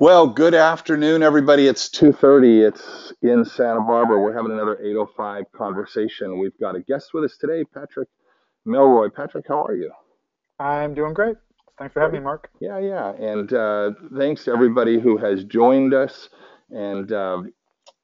Well, good afternoon, everybody. It's 2.30. It's in Santa Barbara. We're having another 805 conversation. We've got a guest with us today, Patrick Melroy. Patrick, how are you? I'm doing great. Thanks for having me, Mark. Yeah, yeah. And uh, thanks to everybody who has joined us. And uh,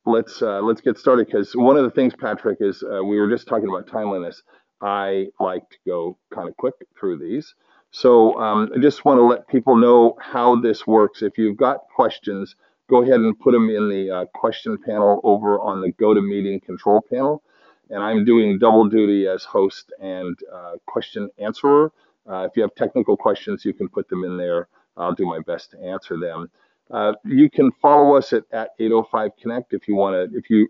let's uh, let's get started because one of the things, Patrick, is uh, we were just talking about timeliness. I like to go kind of quick through these. So um, I just want to let people know how this works. If you've got questions, go ahead and put them in the uh, question panel over on the GoToMeeting control panel. And I'm doing double duty as host and uh, question answerer. Uh, if you have technical questions, you can put them in there. I'll do my best to answer them. Uh, you can follow us at, at 805 Connect if you want to. If you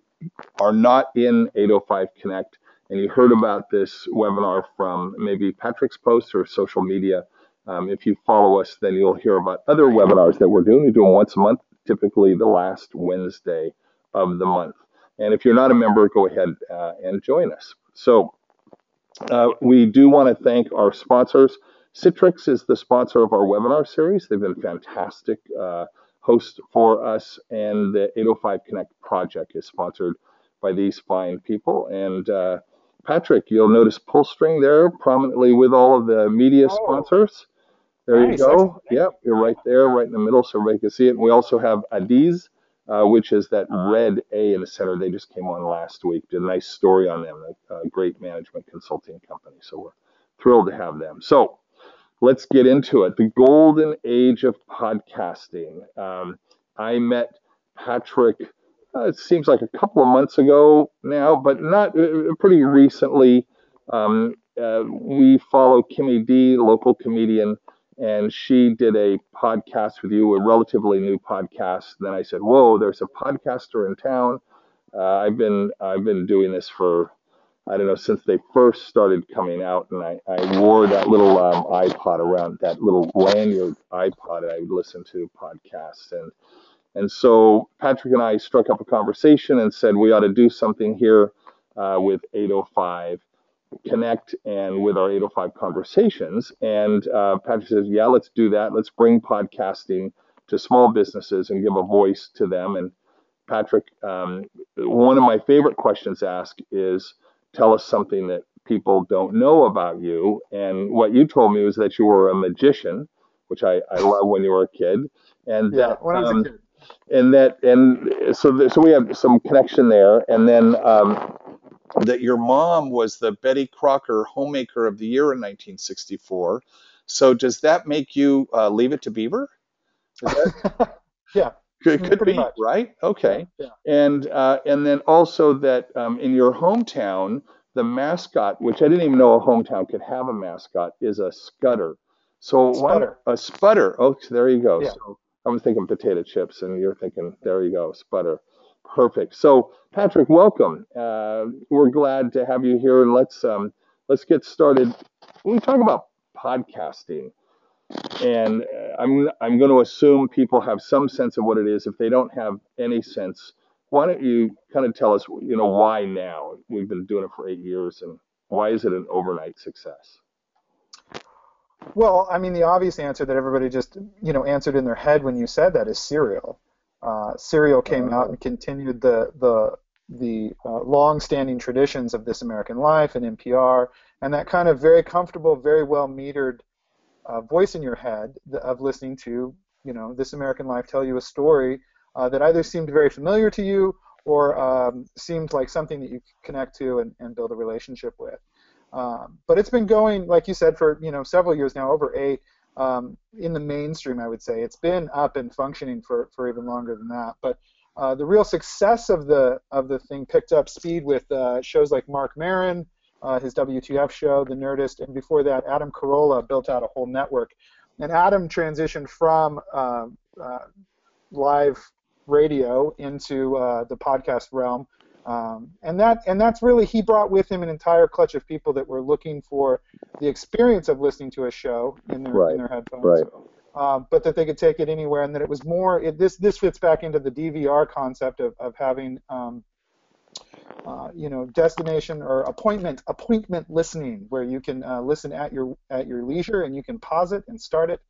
are not in 805 Connect, and you heard about this webinar from maybe Patrick's post or social media, um, if you follow us, then you'll hear about other webinars that we're doing. We do them once a month, typically the last Wednesday of the month. And if you're not a member, go ahead uh, and join us. So uh, we do want to thank our sponsors. Citrix is the sponsor of our webinar series. They've been fantastic uh, hosts for us, and the 805 Connect project is sponsored by these fine people. And uh, Patrick, you'll notice Pullstring there prominently with all of the media oh, sponsors. There nice. you go. Yep, you're right there, right in the middle, so everybody can see it. And we also have Adiz, uh, which is that red A in the center. They just came on last week. Did a nice story on them, a, a great management consulting company. So we're thrilled to have them. So let's get into it. The golden age of podcasting. Um, I met Patrick uh, it seems like a couple of months ago now, but not uh, pretty recently. Um, uh, we follow Kimmy D, local comedian, and she did a podcast with you, a relatively new podcast. Then I said, "Whoa, there's a podcaster in town." Uh, I've been I've been doing this for I don't know since they first started coming out, and I, I wore that little um, iPod around that little lanyard iPod, and I would listen to podcasts and and so Patrick and I struck up a conversation and said we ought to do something here uh, with 805 Connect and with our 805 conversations. And uh, Patrick says, yeah, let's do that. Let's bring podcasting to small businesses and give a voice to them. And Patrick, um, one of my favorite questions asked is tell us something that people don't know about you. And what you told me was that you were a magician, which I, I love when you were a kid. And yeah, that, when I was um, a kid and that and so so we have some connection there and then um, that your mom was the Betty Crocker homemaker of the year in 1964 so does that make you uh, leave it to beaver that, yeah could, could be much. right okay yeah. and uh, and then also that um, in your hometown the mascot which i didn't even know a hometown could have a mascot is a scudder so sputter. a sputter oh there you go yeah. so I was thinking potato chips, and you're thinking, there you go, sputter. Perfect. So, Patrick, welcome. Uh, we're glad to have you here, and let's um, let's get started. We talk about podcasting, and uh, I'm I'm going to assume people have some sense of what it is. If they don't have any sense, why don't you kind of tell us, you know, why now? We've been doing it for eight years, and why is it an overnight success? Well, I mean, the obvious answer that everybody just you know answered in their head when you said that is Serial. Uh, Serial came out and continued the the the uh, long-standing traditions of This American Life and NPR, and that kind of very comfortable, very well metered uh, voice in your head of listening to you know This American Life tell you a story uh, that either seemed very familiar to you or um, seemed like something that you could connect to and, and build a relationship with. Um, but it's been going, like you said, for you know several years now, over eight. Um, in the mainstream, I would say it's been up and functioning for, for even longer than that. But uh, the real success of the of the thing picked up speed with uh, shows like Marc Maron, uh, his WTF show, The Nerdist, and before that, Adam Carolla built out a whole network. And Adam transitioned from um, uh, live radio into uh, the podcast realm um, and that and that's really he brought with him an entire clutch of people that were looking for the experience of listening to a show in their right. in their headphones. Right. Uh, but that they could take it anywhere, and that it was more. It, this this fits back into the DVR concept of of having, um, uh, you know, destination or appointment appointment listening, where you can uh, listen at your at your leisure, and you can pause it and start it,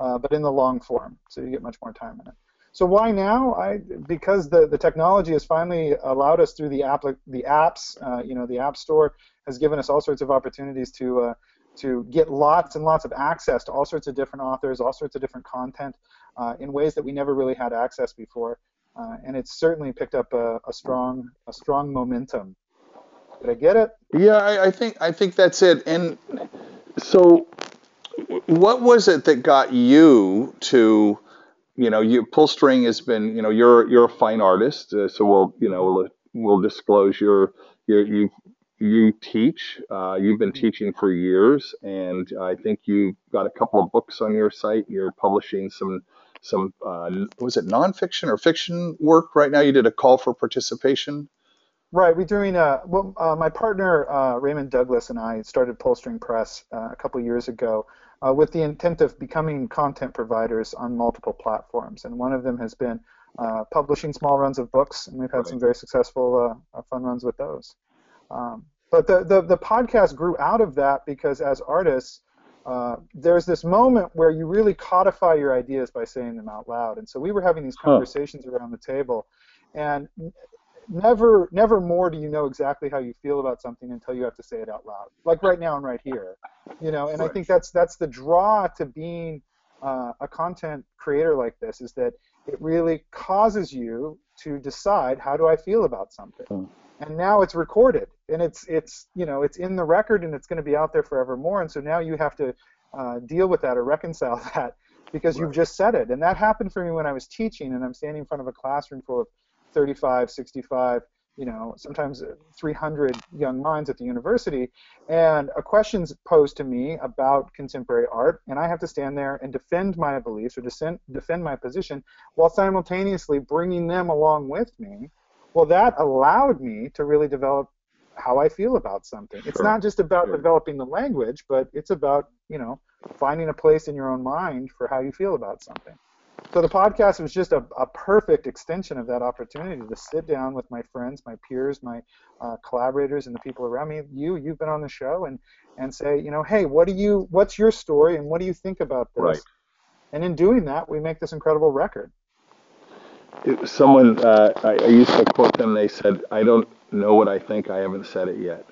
uh, but in the long form, so you get much more time in it. So why now? I because the, the technology has finally allowed us through the app the apps, uh, you know, the App Store has given us all sorts of opportunities to uh, to get lots and lots of access to all sorts of different authors, all sorts of different content uh, in ways that we never really had access before. Uh, and it's certainly picked up a, a, strong a strong momentum. Did I get it? Yeah, I, I think I think that's it. And so, what was it that got you to, you know, you Pullstring has been, you know, you're you're a fine artist, uh, so we'll you know we'll, we'll disclose your you you you teach. Uh, you've been teaching for years, and I think you've got a couple of books on your site. You're publishing some some uh, was it nonfiction or fiction work right now? You did a call for participation. Right, we're doing. Uh, well, uh, my partner uh, Raymond Douglas and I started Pullstring Press uh, a couple years ago uh, with the intent of becoming content providers on multiple platforms, and one of them has been uh, publishing small runs of books, and we've had right. some very successful, fun runs with those. Um, but the, the the podcast grew out of that because as artists, uh, there's this moment where you really codify your ideas by saying them out loud. And so we were having these conversations huh. around the table, and never, never more do you know exactly how you feel about something until you have to say it out loud, like right now and right here. You know, and. I think that's that's the draw to being uh, a content creator like this is that it really causes you to decide how do I feel about something. Hmm and now it's recorded and it's it's you know it's in the record and it's going to be out there forevermore and so now you have to uh, deal with that or reconcile that because right. you've just said it and that happened for me when i was teaching and i'm standing in front of a classroom full of 35 65 you know sometimes 300 young minds at the university and a question's posed to me about contemporary art and i have to stand there and defend my beliefs or defend, defend my position while simultaneously bringing them along with me well, that allowed me to really develop how I feel about something. Sure. It's not just about sure. developing the language, but it's about, you know, finding a place in your own mind for how you feel about something. So the podcast was just a, a perfect extension of that opportunity to sit down with my friends, my peers, my uh, collaborators, and the people around me. You, you've been on the show, and and say, you know, hey, what do you, what's your story, and what do you think about this? Right. And in doing that, we make this incredible record someone uh, I, I, used to quote them. They said, "I don't know what I think. I haven't said it yet."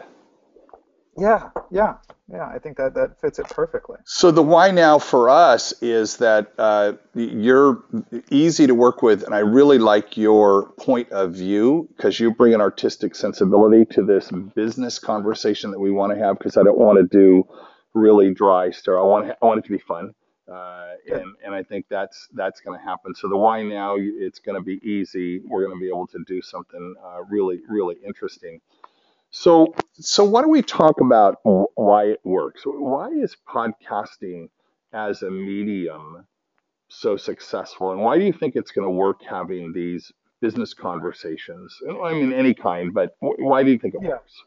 Yeah, yeah, yeah. I think that that fits it perfectly. So the why now for us is that uh, you're easy to work with, and I really like your point of view because you bring an artistic sensibility to this business conversation that we want to have. Because I don't want to do really dry stuff. I want I want it to be fun. Uh, and, and I think that's that's going to happen. So the why now, it's going to be easy. We're going to be able to do something uh, really really interesting. So so why don't we talk about why it works? Why is podcasting as a medium so successful, and why do you think it's going to work having these business conversations? I mean, any kind, but why do you think it yeah. works?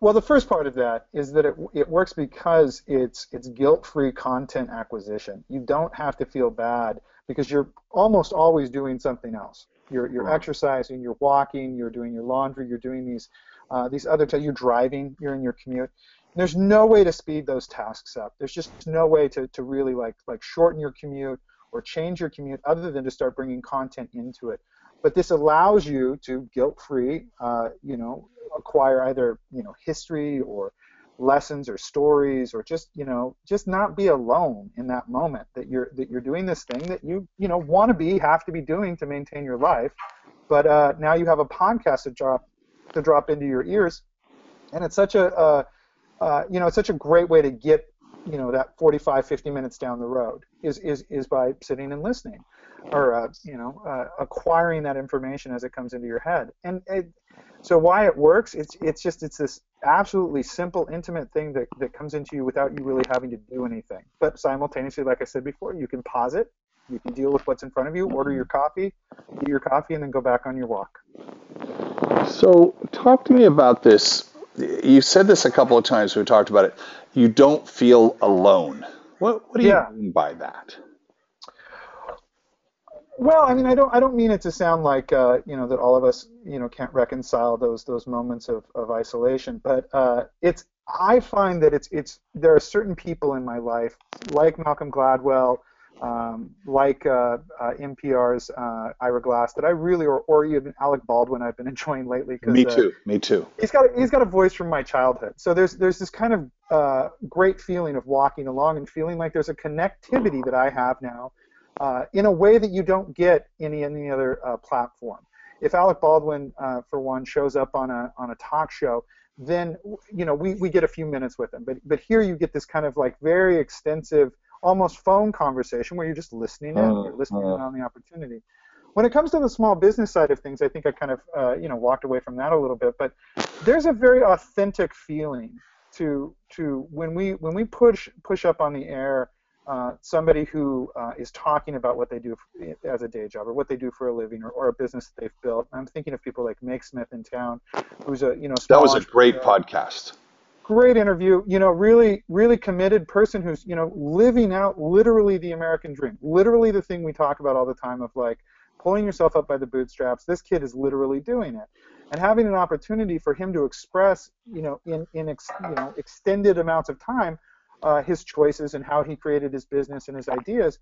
Well, the first part of that is that it, it works because it's it's guilt-free content acquisition. You don't have to feel bad because you're almost always doing something else. You're you're right. exercising, you're walking, you're doing your laundry, you're doing these uh, these other tasks. You're driving, you're in your commute. And there's no way to speed those tasks up. There's just no way to, to really like like shorten your commute or change your commute other than to start bringing content into it. But this allows you to guilt-free, uh, you know, acquire either you know history or lessons or stories or just you know just not be alone in that moment that you're that you're doing this thing that you you know want to be have to be doing to maintain your life. But uh, now you have a podcast to drop to drop into your ears. And it's such a uh, uh, you know it's such a great way to get you know that 45 50 minutes down the road is is is by sitting and listening or uh, you know uh, acquiring that information as it comes into your head. And it, so why it works? It's it's just it's this absolutely simple, intimate thing that, that comes into you without you really having to do anything. But simultaneously, like I said before, you can pause it, you can deal with what's in front of you, order your coffee, eat your coffee, and then go back on your walk. So talk to me about this. You said this a couple of times. We talked about it. You don't feel alone. What what do you yeah. mean by that? Well, I mean, I don't, I don't mean it to sound like, uh, you know, that all of us, you know, can't reconcile those those moments of, of isolation. But uh, it's, I find that it's, it's, there are certain people in my life, like Malcolm Gladwell, um, like uh, uh, NPR's uh, Ira Glass that I really, or, or even Alec Baldwin, I've been enjoying lately. Me uh, too. Me too. He's got a, he's got a voice from my childhood. So there's there's this kind of uh, great feeling of walking along and feeling like there's a connectivity that I have now, uh, in a way that you don't get any any other platform. If Alec Baldwin, for one, shows up on a on a talk show, then you know we, we get a few minutes with him. But but here you get this kind of like very extensive almost phone conversation where you're just listening in, you're listening in on the opportunity. When it comes to the small business side of things, I think I kind of uh, you know walked away from that a little bit. But there's a very authentic feeling to to when we when we push push up on the air uh, somebody who uh, is talking about what they do as a day job or what they do for a living or, or a business that they've built. I'm thinking of people like Meg Smith in town, who's a you know that was a great podcast. great interview you know really really committed person who's you know living out literally the american dream literally the thing we talk about all the time of like pulling yourself up by the bootstraps. This kid is literally doing it. And having an opportunity for him to express you know in in ex, you know extended amounts of time uh, his choices and how he created his business and his ideas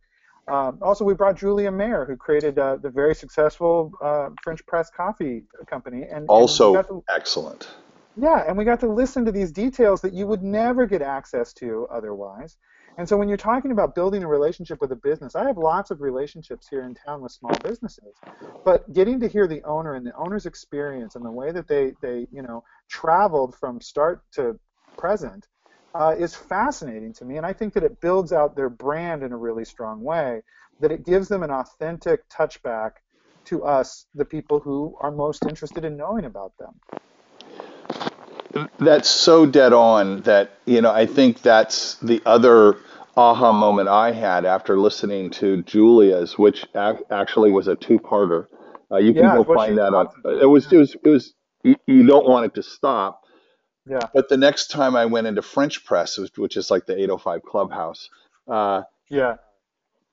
um, also, we brought Julia Mayer, who created uh, the very successful uh, French press coffee company, and also and to, excellent. Yeah, and we got to listen to these details that you would never get access to otherwise. And so when you're talking about building a relationship with a business, I have lots of relationships here in town with small businesses. But getting to hear the owner and the owner's experience and the way that they, they you know, traveled from start to present uh, is fascinating to me. And I think that it builds out their brand in a really strong way, that it gives them an authentic touchback to us, the people who are most interested in knowing about them that's so dead on that you know I think that's the other aha moment I had after listening to Julia's, which ac- actually was a two-parter. Uh, you can yeah, go find that on. It was it was it was you, you, don't want it to stop. Yeah. But the next time I went into French press, which is like the 805 Clubhouse. Uh, yeah.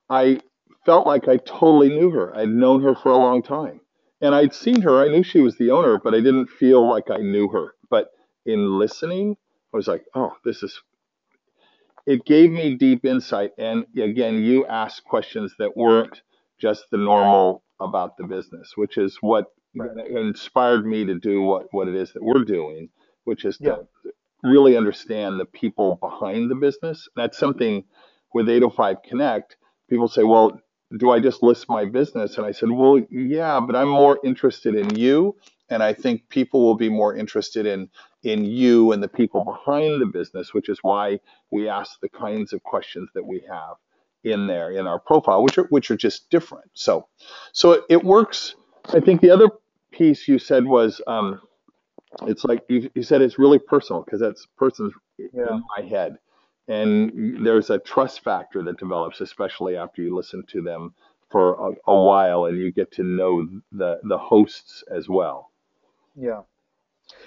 I felt like I totally knew her. I'd known her for a long time, and I'd seen her. I knew she was the owner, but I didn't feel like I knew her. But in listening, I was like, oh, this is. It gave me deep insight, and again, you asked questions that weren't just the normal about the business, which is what right. inspired me to do what what it is that we're doing, which is yeah. to really understand the people behind the business. That's something with 805 Connect. People say, well, do I just list my business? And I said, well, yeah, but I'm more interested in you and I think people will be more interested in in you and the people behind the business, which is why we ask the kinds of questions that we have in there in our profile, which are which are just different. So, so it works. I think the other piece you said was um, it's like you, you said it's really personal because that's person's yeah. in my head, and there's a trust factor that develops, especially after you listen to them for a, a while and you get to know the the hosts as well. Yeah.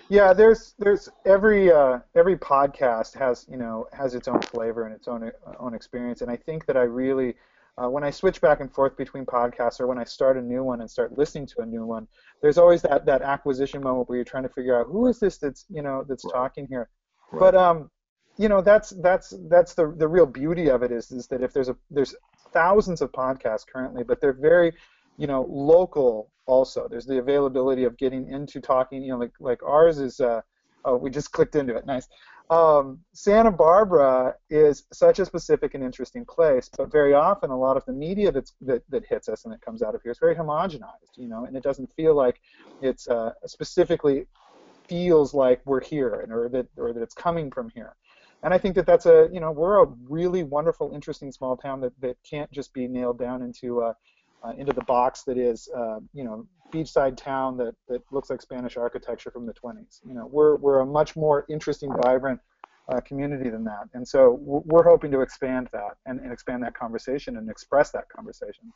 Yeah, there's there's every uh, every podcast has you know has its own flavor and its own uh, own experience, and I think that I really uh, when I switch back and forth between podcasts or when I start a new one and start listening to a new one, there's always that that acquisition moment where you're trying to figure out who is this that's you know that's right. talking here. Right. But um, you know that's that's that's the the real beauty of it is is that if there's a there's thousands of podcasts currently, but they're very you know local also. There's the availability of getting into talking. You know, like like ours is. Uh, oh, we just clicked into it. Nice. Um, Santa Barbara is such a specific and interesting place, but very often a lot of the media that's, that, that hits us and that comes out of here is very homogenized, you know, and it doesn't feel like it's uh, specifically feels like we're here and or that or that it's coming from here. And I think that that's a you know we're a really wonderful, interesting small town that, that can't just be nailed down into uh, uh, into the box that is, uh, you know, beachside town that, that looks like Spanish architecture from the 20s. You know, we're, we're a much more interesting, vibrant uh, community than that. And so we're hoping to expand that and, and expand that conversation and express that conversation.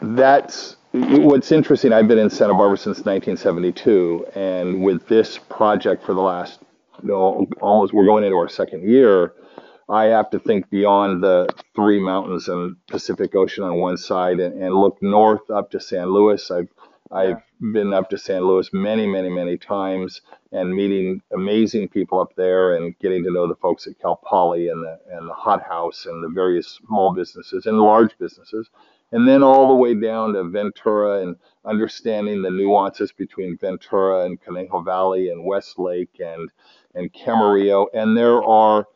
That's what's interesting. I've been in Santa Barbara since 1972, and with this project for the last, you know, almost we're going into our second year I have to think beyond the three mountains and Pacific Ocean on one side and, and look north up to San Luis. I've I've been up to San Luis many, many, many times and meeting amazing people up there and getting to know the folks at Cal Poly and the and the Hot House and the various small businesses and large businesses, and then all the way down to Ventura and understanding the nuances between Ventura and Conejo Valley and Westlake and and Camarillo. And there are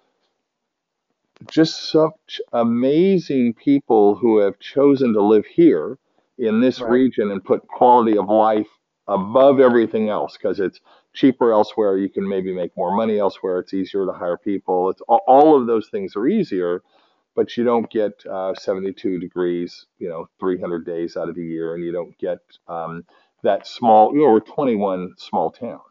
just such amazing people who have chosen to live here in this Right. region and put quality of life above everything else because it's cheaper elsewhere. You can maybe make more money elsewhere. It's easier to hire people. It's all of those things are easier, but you don't get uh, 72 degrees, you know, 300 days out of the year, and you don't get um, that small. You know, we're 21 small towns,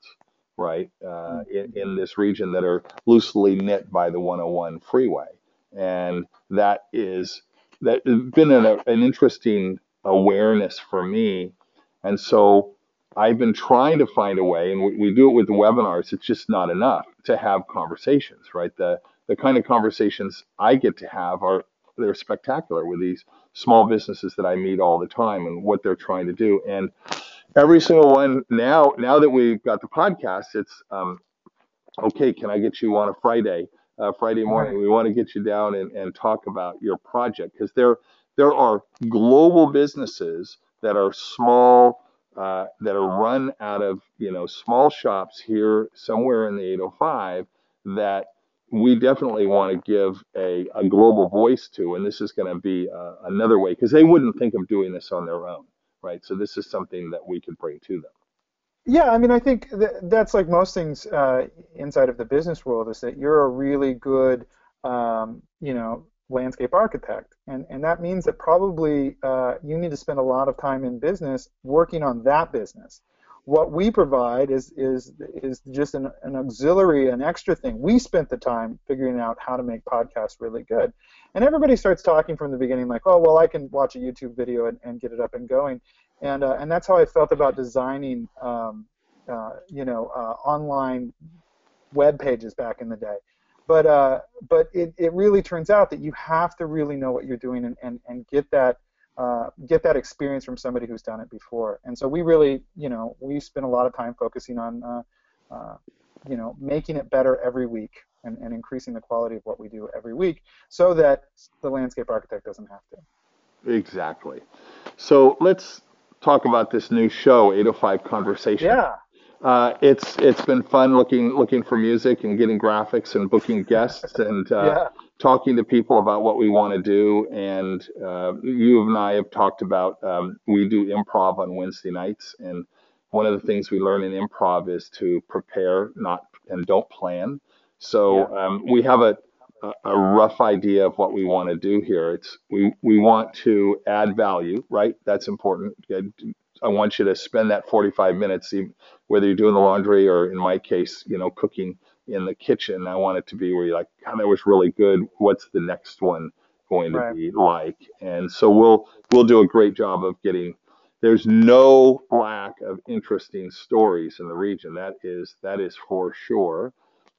right, uh, in, in this region that are loosely knit by the 101 freeway, and that is that has been an, an interesting awareness for me, and so. I've been trying to find a way, and we, we do it with webinars. It's just not enough to have conversations, right? The the kind of conversations I get to have are they're spectacular with these small businesses that I meet all the time and what they're trying to do. And every single one now, now that we've got the podcast, it's um, okay. Can I get you on a Friday, uh, Friday morning? We want to get you down and, and talk about your project because there there are global businesses that are small. Uh, that are run out of you know small shops here somewhere in the 805 that we definitely want to give a, a global voice to, and this is going to be uh, another way because they wouldn't think of doing this on their own, right? So this is something that we could bring to them. Yeah, I mean, I think th that's like most things uh, inside of the business world is that you're a really good, um, you know, landscape architect, and and that means that probably uh, you need to spend a lot of time in business working on that business. What we provide is is is just an, an auxiliary, an extra thing. We spent the time figuring out how to make podcasts really good, and everybody starts talking from the beginning like, oh well, I can watch a YouTube video and, and get it up and going, and uh, and that's how I felt about designing, um, uh, you know, uh, online web pages back in the day. But uh, but it, it really turns out that you have to really know what you're doing and, and, and get that uh, get that experience from somebody who's done it before. And so we really, you know, we spend a lot of time focusing on, uh, you know, making it better every week and, and increasing the quality of what we do every week, so that the landscape architect doesn't have to. Exactly. So let's talk about this new show, 805 Conversation. Yeah. Uh, it's it's been fun looking looking for music and getting graphics and booking guests and uh, Yeah. talking to people about what we want to do. And uh, you and I have talked about um, we do improv on Wednesday nights, and one of the things we learn in improv is to prepare, not and don't plan. So um, we have a a a rough idea of what we want to do here. It's we we want to add value, right? That's important. I want you to spend that 45 minutes, whether you're doing the laundry or, in my case, you know, cooking in the kitchen. I want it to be where you're like, God, that was really good. What's the next one going to Right. be like? And so we'll we'll do a great job of getting. There's no lack of interesting stories in the region. That is that is for sure.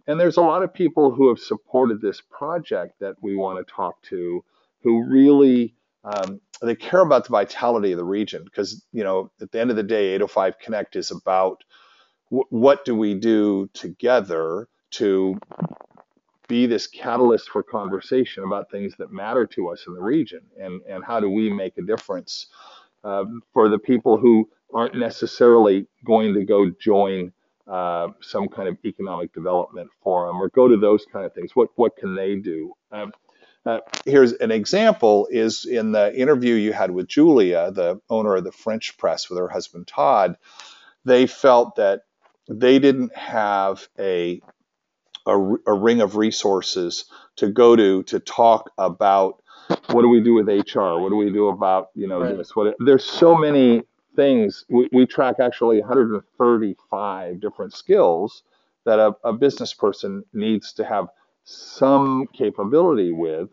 And there's a lot of people who have supported this project that we want to talk to, who really um, they care about the vitality of the region because you know at the end of the day, 805 Connect is about wh- what do we do together to be this catalyst for conversation about things that matter to us in the region, and and how do we make a difference um, for the people who aren't necessarily going to go join uh, some kind of economic development forum or go to those kind of things. What what can they do? Um, uh, here's an example: is in the interview you had with Julia, the owner of the French Press, with her husband Todd. They felt that they didn't have a a, a ring of resources to go to to talk about what do we do with HR? What do we do about you know Right. this? What there's so many things. We, we track actually 135 different skills that a, a business person needs to have some capability with.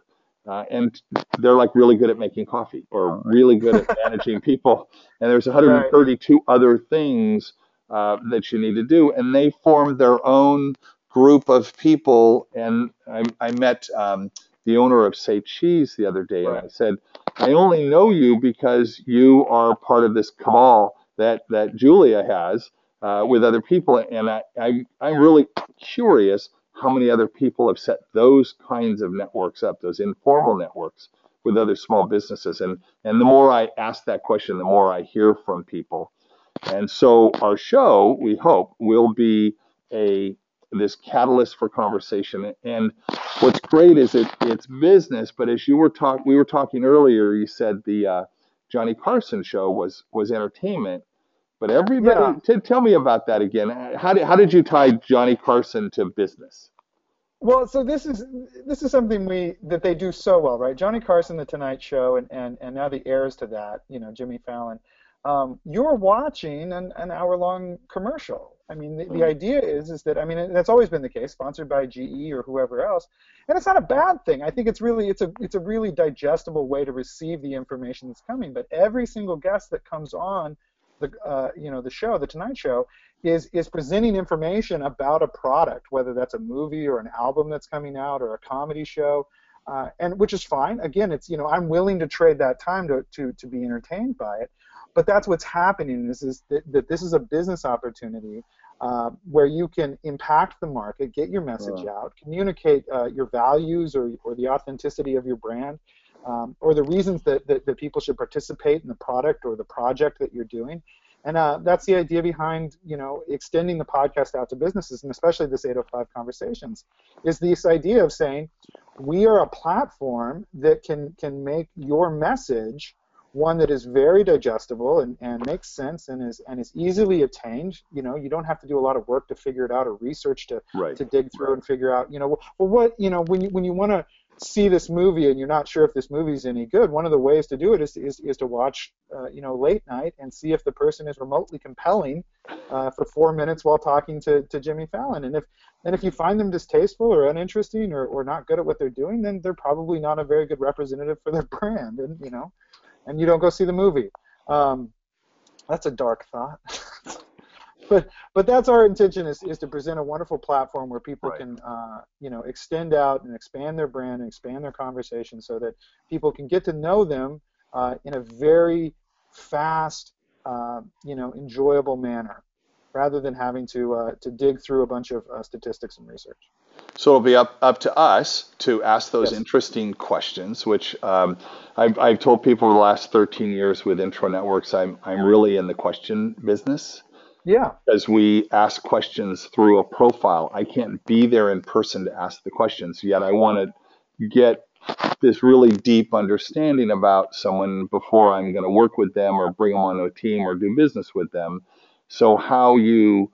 Uh, and they're like really good at making coffee or really good at managing people. And there's 132 other things uh, that you need to do. And they formed their own group of people. And I, I met um, the owner of Say Cheese the other day, and I said, I only know you because you are part of this cabal that that Julia has uh, with other people, and I, I I'm really curious how many other people have set those kinds of networks up, those informal networks with other small businesses, and and the more I ask that question, the more I hear from people, and so our show, we hope, will be a this catalyst for conversation. And what's great is it it's business, but as you were talking, we were talking earlier, you said the uh, Johnny Carson show was was entertainment. But everybody, yeah. t- tell me about that again. How did how did you tie Johnny Carson to business? Well, so this is this is something we that they do so well, right? Johnny Carson, The Tonight Show, and and and now the heirs to that, you know, Jimmy Fallon. Um, you're watching an, an hour long commercial I mean, the, the, hmm. idea is is that I mean that's always been the case, sponsored by GE or whoever else, and it's not a bad thing. I think it's really it's a it's a really digestible way to receive the information that's coming. But every single guest that comes on the uh, you know the show, the Tonight Show, is is presenting information about a product, whether that's a movie or an album that's coming out or a comedy show. Uh, and which is fine. Again, it's you know I'm willing to trade that time to, to, to be entertained by it but that's what's happening is, is that, that this is a business opportunity uh, where you can impact the market, get your message out, communicate uh, your values or, or the authenticity of your brand, um, or the reasons that, that, that, people should participate in the product or the project that you're doing. And uh, that's the idea behind, you know, extending the podcast out to businesses, and especially this 805 Conversations, is this idea of saying we are a platform that can can make your message one that is very digestible and, and makes sense and is and is easily attained. You know, you don't have to do a lot of work to figure it out or research to right. to dig through and figure out. You know, well, what you know when you when you want to see this movie and you're not sure if this movie is any good, one of the ways to do it is is, is to watch, uh, you know, late night and see if the person is remotely compelling uh, for four minutes while talking to, to Jimmy Fallon. And if and if you find them distasteful or uninteresting or, or not good at what they're doing, then they're probably not a very good representative for their brand. And you know, and you don't go see the movie. Um, that's a dark thought. but but that's our intention is, is to present a wonderful platform where people right. can uh, you know extend out and expand their brand and expand their conversation so that people can get to know them uh, in a very fast uh, you know enjoyable manner rather than having to uh, to dig through a bunch of uh, statistics and research. So it'll be up, up to us to ask those yes. interesting questions, which um, I've, I've told people the last 13 years with Intro Networks, I'm, I'm really in the question business. Yeah. Because we ask questions through a profile. I can't be there in person to ask the questions, yet I want to get this really deep understanding about someone before I'm going to work with them or bring them on a team or do business with them. So how you,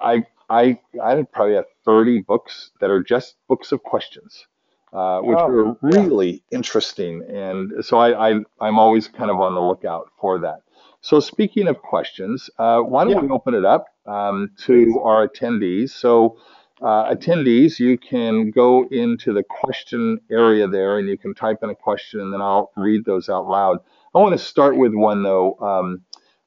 I I I probably have 30 books that are just books of questions, uh, which oh, are really yeah. interesting. And so I, I I'm always kind of on the lookout for that. So speaking of questions, uh, why don't yeah. we open it up um, to our attendees? So uh, attendees, you can go into the question area there and you can type in a question and then I'll read those out loud. I want to start with one though. Um,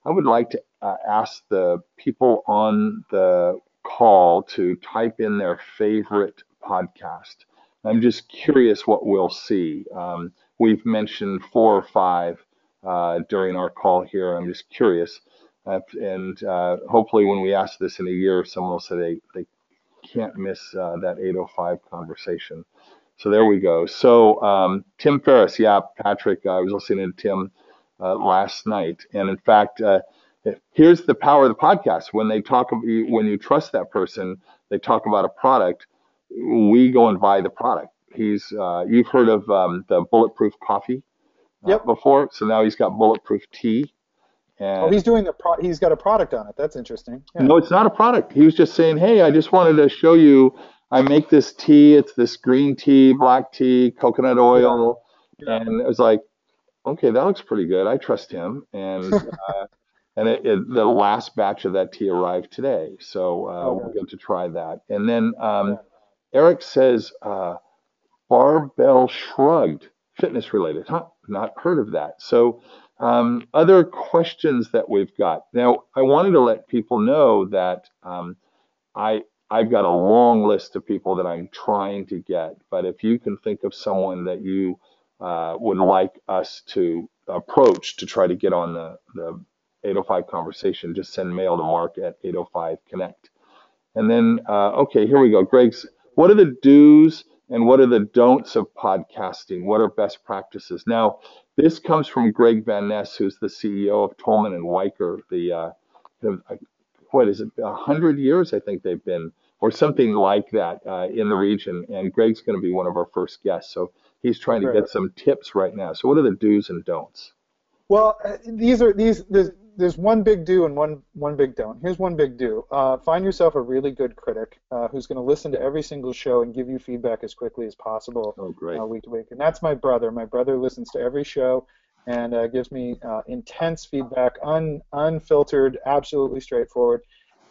I would like to uh, ask the people on the call to type in their favorite podcast. I'm just curious what we'll see. Um, we've mentioned four or five uh, during our call here. I'm just curious. Uh, and uh, hopefully, when we ask this in a year, someone will say they, they can't miss uh, that 805 conversation. So there we go. So um, Tim Ferriss, yeah, Patrick, I was listening to Tim uh, last night. And in fact, uh, here's the power of the podcast. When they talk, when you trust that person, they talk about a product. We go and buy the product. He's, uh, you've heard of um, the bulletproof coffee uh, yep. before, so now he's got bulletproof tea. And oh, he's doing a pro- he's got a product on it. That's interesting. Yeah. No, it's not a product. He was just saying, hey, I just wanted to show you. I make this tea. It's this green tea, black tea, coconut oil, yeah. and it was like, okay, that looks pretty good. I trust him, and uh, and it, it, the last batch of that tea arrived today, so uh, okay. we'll get to try that. And then um, Eric says, uh, barbell shrugged, fitness related. Huh? Not heard of that. So um, other questions that we've got. Now, I wanted to let people know that um, I I've got a long list of people that I'm trying to get. But if you can think of someone that you uh, would like us to approach to try to get on the, the 805 Conversation. Just send mail to mark at 805 Connect. And then, uh, okay, here we go. Greg's, what are the do's and what are the don'ts of podcasting? What are best practices? Now, this comes from Greg Van Ness, who's the CEO of Tolman and Wiker. The, uh, the uh, what is it? A hundred years, I think they've been, or something like that, uh, in the region. And Greg's going to be one of our first guests, so he's trying to get some tips right now. So, what are the do's and don'ts? Well, uh, these are these. There's one big do and one one big don't. Here's one big do. Uh, find yourself a really good critic uh, who's going to listen to every single show and give you feedback as quickly as possible. Oh, great. Uh, week to week, and that's my brother. My brother listens to every show and uh, gives me uh, intense feedback, un, unfiltered, absolutely straightforward.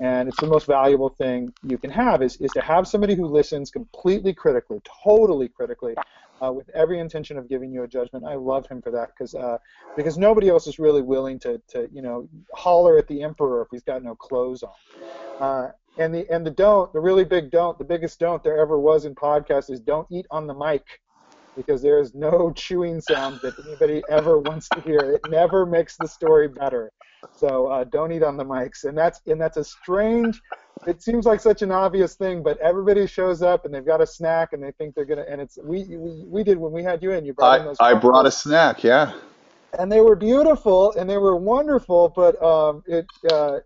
And it's the most valuable thing you can have is, is to have somebody who listens completely critically, totally critically, uh, with every intention of giving you a judgment. I love him for that because uh, because nobody else is really willing to, to you know holler at the emperor if he's got no clothes on. Uh, and the and the don't, the really big don't, the biggest don't there ever was in podcasts is don't eat on the mic because there is no chewing sound that anybody ever wants to hear. It never makes the story better. So uh, don't eat on the mics, and that's and that's a strange. It seems like such an obvious thing, but everybody shows up and they've got a snack and they think they're gonna. And it's we we, we did when we had you in. You brought I, in those. I brought a snack, yeah. And they were beautiful and they were wonderful, but um, it uh,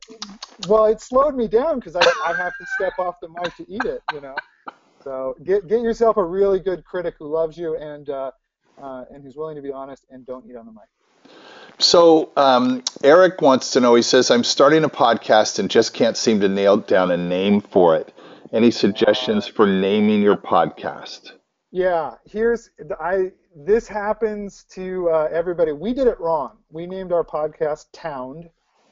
well, it slowed me down because I I have to step off the mic to eat it, you know. So get get yourself a really good critic who loves you and uh, uh, and who's willing to be honest and don't eat on the mic. So um, Eric wants to know. He says, "I'm starting a podcast and just can't seem to nail down a name for it. Any suggestions for naming your podcast?" Yeah, here's I. This happens to uh, everybody. We did it wrong. We named our podcast Tound,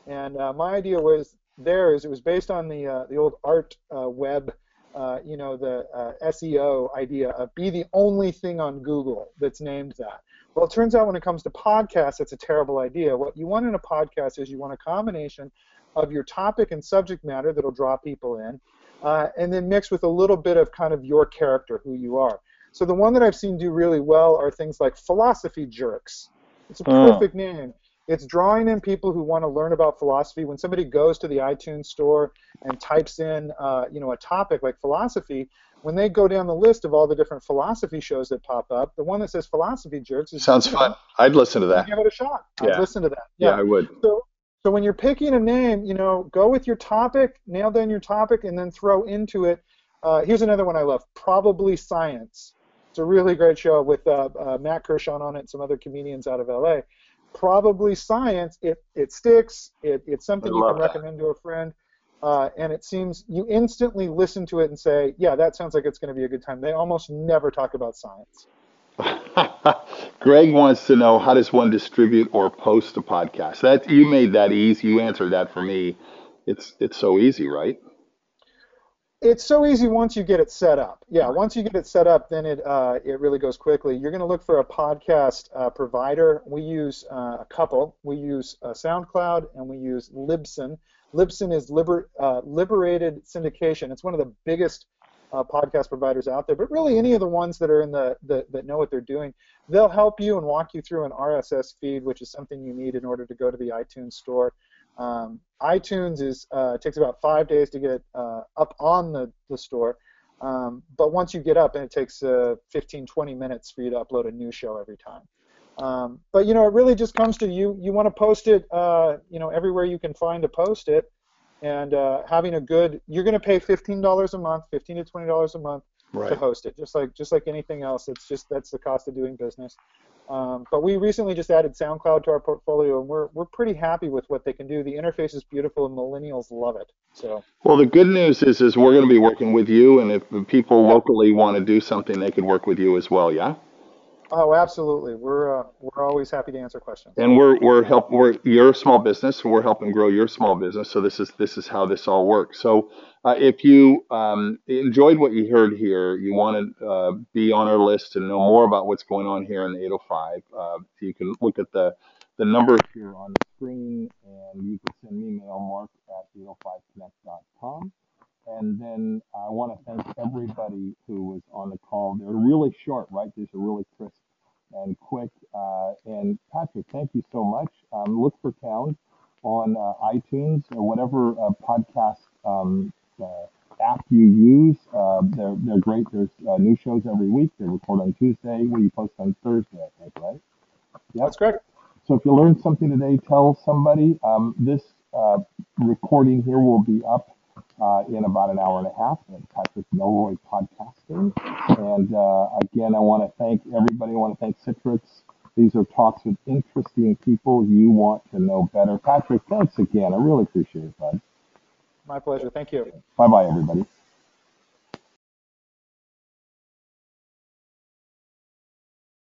and uh, my idea was there is it was based on the uh, the old art uh, web. Uh, you know the uh, SEO idea of be the only thing on Google that's named that. Well, it turns out when it comes to podcasts, it's a terrible idea. What you want in a podcast is you want a combination of your topic and subject matter that'll draw people in, uh, and then mix with a little bit of kind of your character, who you are. So the one that I've seen do really well are things like philosophy jerks. It's a Oh. perfect name. It's drawing in people who want to learn about philosophy. When somebody goes to the iTunes store and types in, uh, you know, a topic like philosophy, when they go down the list of all the different philosophy shows that pop up, the one that says philosophy jerks is Sounds you know, fun. I'd listen to that. Give it a shot. I'd Yeah. listen to that. Yeah, I would. So, so when you're picking a name, you know, go with your topic, nail down your topic, and then throw into it. Uh, here's another one I love. Probably Science. It's a really great show with uh, uh, Matt Kirshen on it and some other comedians out of LA. Probably Science. It it sticks. It, it's something you can that. recommend to a friend. Uh, and it seems you instantly listen to it and say, yeah, that sounds like it's going to be a good time. They almost never talk about science. Greg wants to know how does one distribute or post a podcast? That you made that easy. You answered that for me. It's it's so easy, right? It's so easy once you get it set up. Yeah, once you get it set up, then it uh, it really goes quickly. You're going to look for a podcast uh, provider. We use uh, a couple. We use uh, SoundCloud and we use Libsyn. Libsyn is liber, uh, liberated syndication. It's one of the biggest uh, podcast providers out there. But really, any of the ones that are in the, the that know what they're doing, they'll help you and walk you through an RSS feed, which is something you need in order to go to the iTunes store. Um, iTunes is uh, takes about five days to get uh, up on the, the store, um, but once you get up, and it takes uh, 15, 20 minutes for you to upload a new show every time. Um, but you know, it really just comes to you. You want to post it, uh, you know, everywhere you can find to post it, and uh, having a good. You're going to pay fifteen dollars a month, fifteen to twenty dollars a month to host it, just like just like anything else. It's just that's the cost of doing business. Um, but we recently just added SoundCloud to our portfolio, and we're we're pretty happy with what they can do. The interface is beautiful, and millennials love it. So Well, the good news is is we're going to be working with you, and if people locally want to do something, they could work with you as well. Yeah. Oh, absolutely, we're uh, we're always happy to answer questions. And we're we're help we're you're a small business, we're helping grow your small business. So this is this is how this all works. So uh, if you um, enjoyed what you heard here, you want to uh, be on our list and know more about what's going on here in the 805. Uh, you can look at the the number here on the screen, and you can send me mail mark at 805connect.com. And then I want to thank everybody who was on the call. They're really short, right? These are really crisp and quick. Uh, and Patrick, thank you so much. Um, look for Tound on uh, iTunes or whatever uh, podcast um, uh, app you use. Uh, they're, they're great. There's uh, new shows every week. They record on Tuesday. We post on Thursday, I think, right? Yep. That's correct. So if you learned something today, tell somebody. Um, this uh, recording here will be up uh, in about an hour and a half at Patrick Melroy Podcasting. And uh, again, I want to thank everybody. I want to thank Citrix. These are talks with interesting people you want to know better. Patrick, thanks again. I really appreciate it, bud. My pleasure. Thank you. Bye bye, everybody.